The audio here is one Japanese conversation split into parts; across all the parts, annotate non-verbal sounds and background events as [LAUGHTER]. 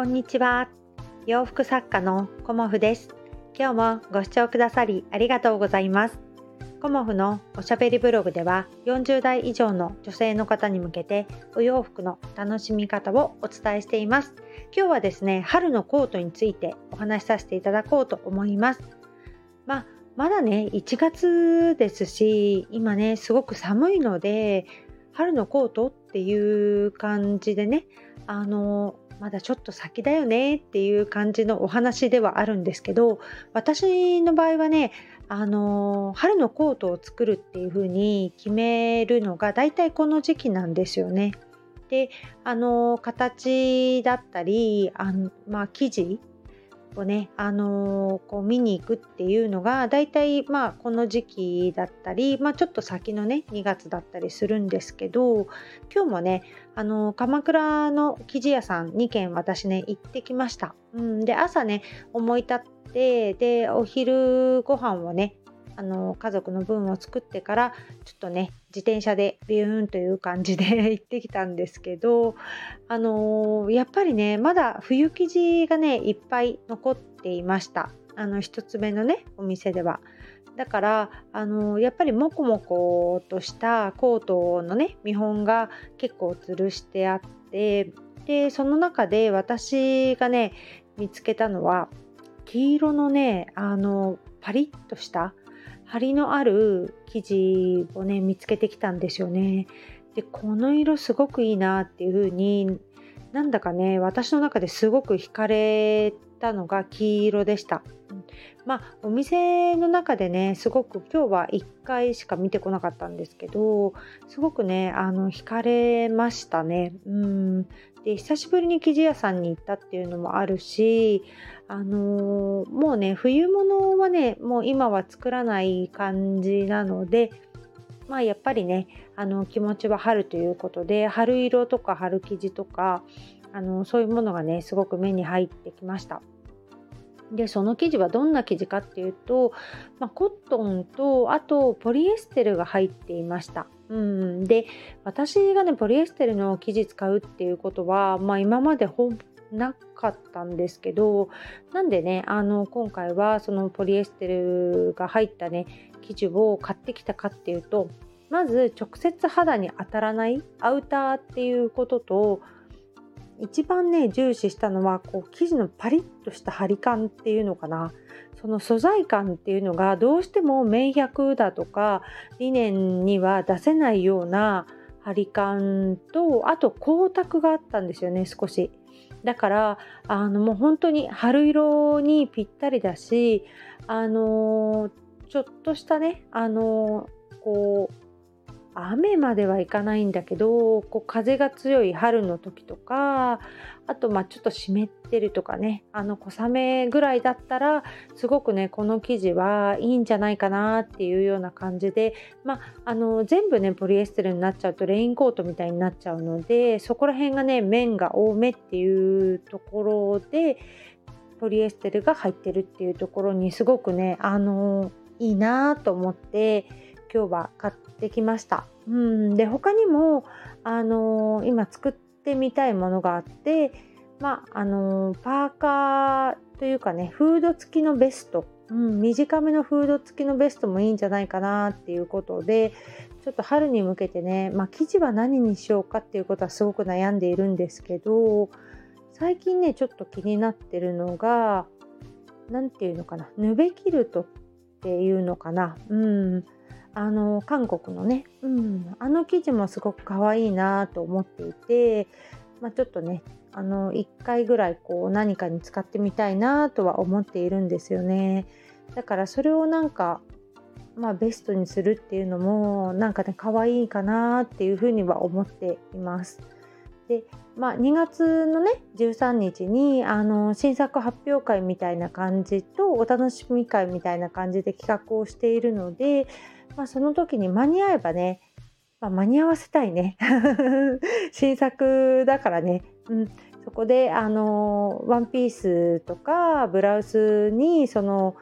こんにちは。洋服作家のコモフです。今日もご視聴くださりありがとうございます。コモフのおしゃべりブログでは40代以上の女性の方に向けてお洋服の楽しみ方をお伝えしています。今日はですね、春のコートについてお話しさせていただこうと思います。まあ、まだね、1月ですし、今ね、すごく寒いので、春のコートっていう感じでね、あの、まだちょっと先だよねっていう感じのお話ではあるんですけど私の場合はねあの春のコートを作るっていう風に決めるのが大体この時期なんですよね。であの形だったりあの、まあ、生地をね、あのー、こう見に行くっていうのが大体まあこの時期だったり、まあ、ちょっと先のね2月だったりするんですけど今日もね、あのー、鎌倉の生地屋さん2軒私ね行ってきました。うん、で朝ね思い立ってでお昼ご飯をねあの家族の分を作ってからちょっとね自転車でビューンという感じで [LAUGHS] 行ってきたんですけどあのやっぱりねまだ冬生地がねいっぱい残っていましたあの1つ目のねお店では。だからあのやっぱりモコモコとしたコートのね見本が結構吊るしてあってでその中で私がね見つけたのは黄色のねあのパリッとした張りのある生地をね見つけてきたんですよね。でこの色すごくいいなっていう風になんだかね私の中ですごく惹かれたのが黄色でした。まあお店の中でねすごく今日は1回しか見てこなかったんですけどすごくねあの惹かれましたね。うんで久しぶりに生地屋さんに行ったっていうのもあるしあのー、もうね冬物はねもう今は作らない感じなのでまあやっぱりねあの気持ちは春ということで春色とか春生地とかあのそういうものがねすごく目に入ってきました。でその生地はどんな生地かっていうと、まあ、コットンとあとポリエステルが入っていました。うん、で私がねポリエステルの生地使うっていうことは、まあ、今までほなかったんですけどなんでねあの今回はそのポリエステルが入ったね生地を買ってきたかっていうとまず直接肌に当たらないアウターっていうことと一番ね重視したのはこう生地のパリッとした張り感っていうのかな。その素材感っていうのがどうしても綿100だとかリネンには出せないような張り感とあと光沢があったんですよね少し。だからあのもう本当に春色にぴったりだしあのちょっとしたねあのこう雨まではいかないんだけどこう風が強い春の時とかあとまあちょっと湿ってるとかねあの小雨ぐらいだったらすごくねこの生地はいいんじゃないかなっていうような感じで、まあ、あの全部ねポリエステルになっちゃうとレインコートみたいになっちゃうのでそこら辺がね面が多めっていうところでポリエステルが入ってるっていうところにすごくねあのいいなと思って今日は買ってきました。うん。で他にも、あのー、今作ってみたいものがあって、まああのー、パーカーというかねフード付きのベスト、うん、短めのフード付きのベストもいいんじゃないかなっていうことでちょっと春に向けてね、まあ、生地は何にしようかっていうことはすごく悩んでいるんですけど最近ねちょっと気になってるのが何て言うのかなヌベキルトっていうのかな。うん。あの韓国のね、うん、あの生地もすごく可愛いなと思っていて、まあ、ちょっとねあの1回ぐらいこう何かに使ってみたいなとは思っているんですよね。だからそれをなんかまあベストにするっていうのもなんかね可愛いかなっていうふうには思っていますでまあ、2月のね13日にあの新作発表会みたいな感じとお楽しみ会みたいな感じで企画をしているのでまあ、その時に間に合えばね、まあ、間に合わせたいね。[LAUGHS] 新作だからね、うん、そこであのワンピースとかブラウスにその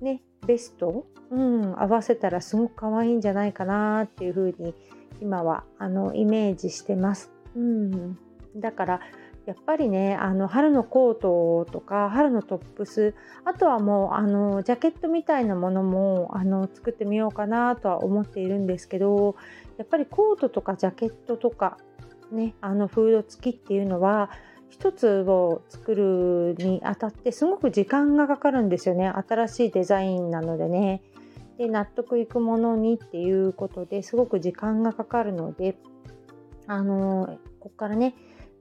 ねベスト、うん、合わせたらすごく可愛いんじゃないかなっていう風に今はあのイメージしてます。うん、だからやっぱりねあの春のコートとか春のトップスあとはもうあのジャケットみたいなものもあの作ってみようかなとは思っているんですけどやっぱりコートとかジャケットとかねあのフード付きっていうのは一つを作るにあたってすごく時間がかかるんですよね。新しいデザインなのでね。で納得いくものにっていうことですごく時間がかかるのであのここからね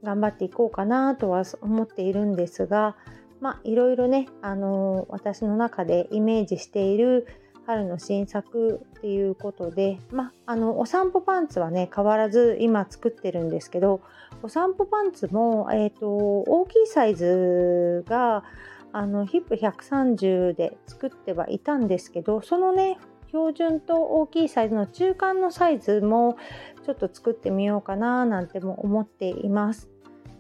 頑張っていこうかなとは思っているんですがまあいろいろねあの私の中でイメージしている春の新作っていうことで、まあ、あのお散歩パンツはね変わらず今作ってるんですけどお散歩パンツも、えーと、大きいサイズがあのヒップ130で作ってはいたんですけどそのね標準と大きいサイズの中間のサイズもちょっと作ってみようかななんても思っています。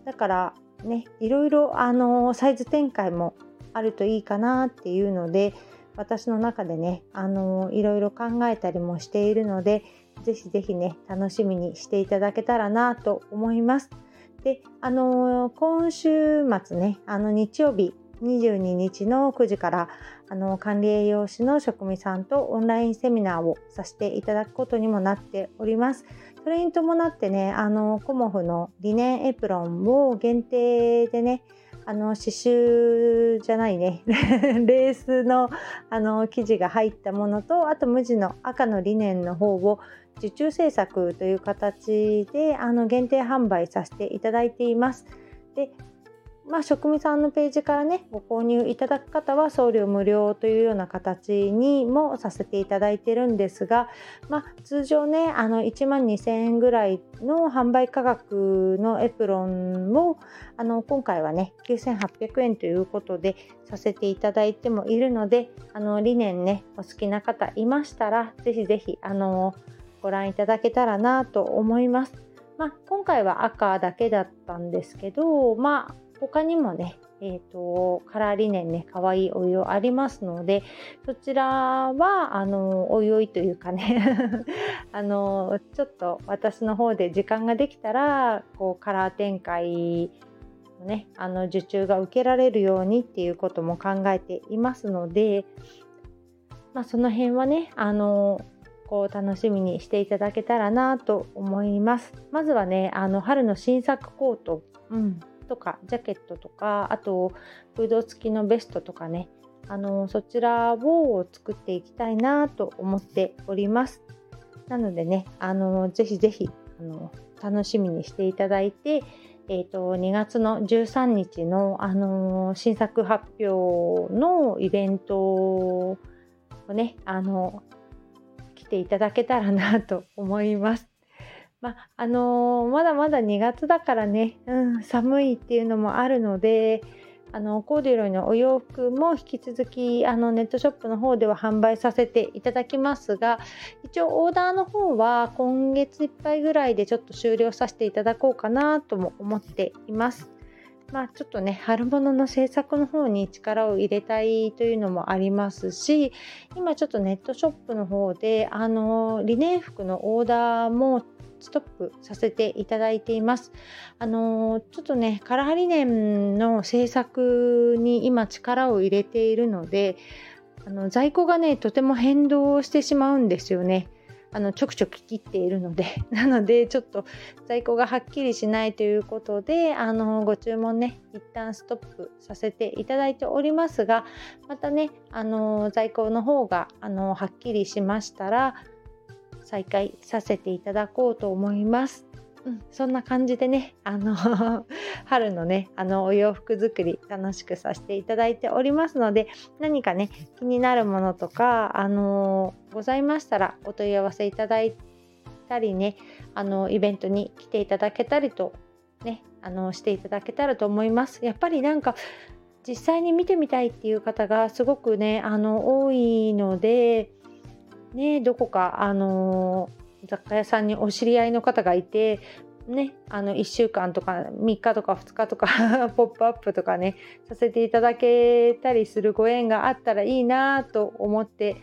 だからねいろいろあのサイズ展開もあるといいかなっていうので私の中でねあのいろいろ考えたりもしているのでぜひぜひね楽しみにしていただけたらなと思います。であの今週末ねあの日曜日22日の9時からあの管理栄養士の職味さんとオンラインセミナーをさせていただくことにもなっております。それに伴ってねあのコモフのリネンエプロンを限定でねあの刺繍じゃないね [LAUGHS] レースのあの生地が入ったものとあと無地の赤のリネンの方を受注制作という形であの限定販売させていただいています。でまあ、職味さんのページからねご購入いただく方は送料無料というような形にもさせていただいてるんですが、まあ、通常ねあの1万2000円ぐらいの販売価格のエプロンをあの今回はね9800円ということでさせていただいてもいるのであの理念ねお好きな方いましたらぜひぜひあのご覧いただけたらなと思います。まあ、今回は赤だけだったんですけど、まあ、他にもね、えーと、カラーリネンね可愛いお湯ありますのでそちらはあのおいおいというかね [LAUGHS] あのちょっと私の方で時間ができたらこうカラー展開のねあの受注が受けられるようにっていうことも考えていますので、まあ、その辺はねあのこう楽しみにしていただけたらなと思います。まずはねあの春の新作コート、うん、とかジャケットとかあとフード付きのベストとかねあのそちらを作っていきたいなと思っておりますなのでねあのぜひぜひあの楽しみにしていただいてえーと、2月の13日の、あの新作発表のイベントをね、あの来ていただけたらなと思います。まあのー、まだまだ2月だからね、うん、寒いっていうのもあるのであのコーデュロイのお洋服も引き続きあのネットショップの方では販売させていただきますが一応オーダーの方は今月いっぱいぐらいでちょっと終了させていただこうかなとも思っています。まあ、ちょっとね春物の制作の方に力を入れたいというのもありますし今ちょっとネットショップの方であのリネン服のオーダーもストップさせていただいています。あのちょっとねカラーリネンの制作に今力を入れているのであの在庫がねとても変動してしまうんですよね。あのちょくちょく切っているので [LAUGHS] なのでちょっと在庫がはっきりしないということであのご注文ね一旦ストップさせていただいておりますがまたねあの在庫の方があのはっきりしましたら再開させていただこうと思います。うん、そんな感じでね、あの [LAUGHS] 春のね、あのお洋服作り楽しくさせていただいておりますので、何かね、気になるものとか、あのございましたらお問い合わせいただいたりね、あのイベントに来ていただけたりとね、あのしていただけたらと思います。やっぱりなんか実際に見てみたいっていう方がすごくね、あの多いので、ね、どこか、あの雑貨屋さんにお知り合いの方がいて、ね、あの1週間とか3日とか2日とか [LAUGHS] ポップアップとかねさせていただけたりするご縁があったらいいなと思って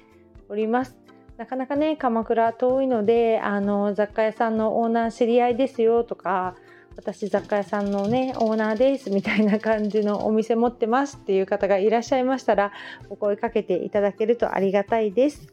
おります。なかなかね鎌倉遠いのであの雑貨屋さんのオーナー知り合いですよとか私雑貨屋さんのねオーナーですみたいな感じのお店持ってますっていう方がいらっしゃいましたらお声かけていただけるとありがたいです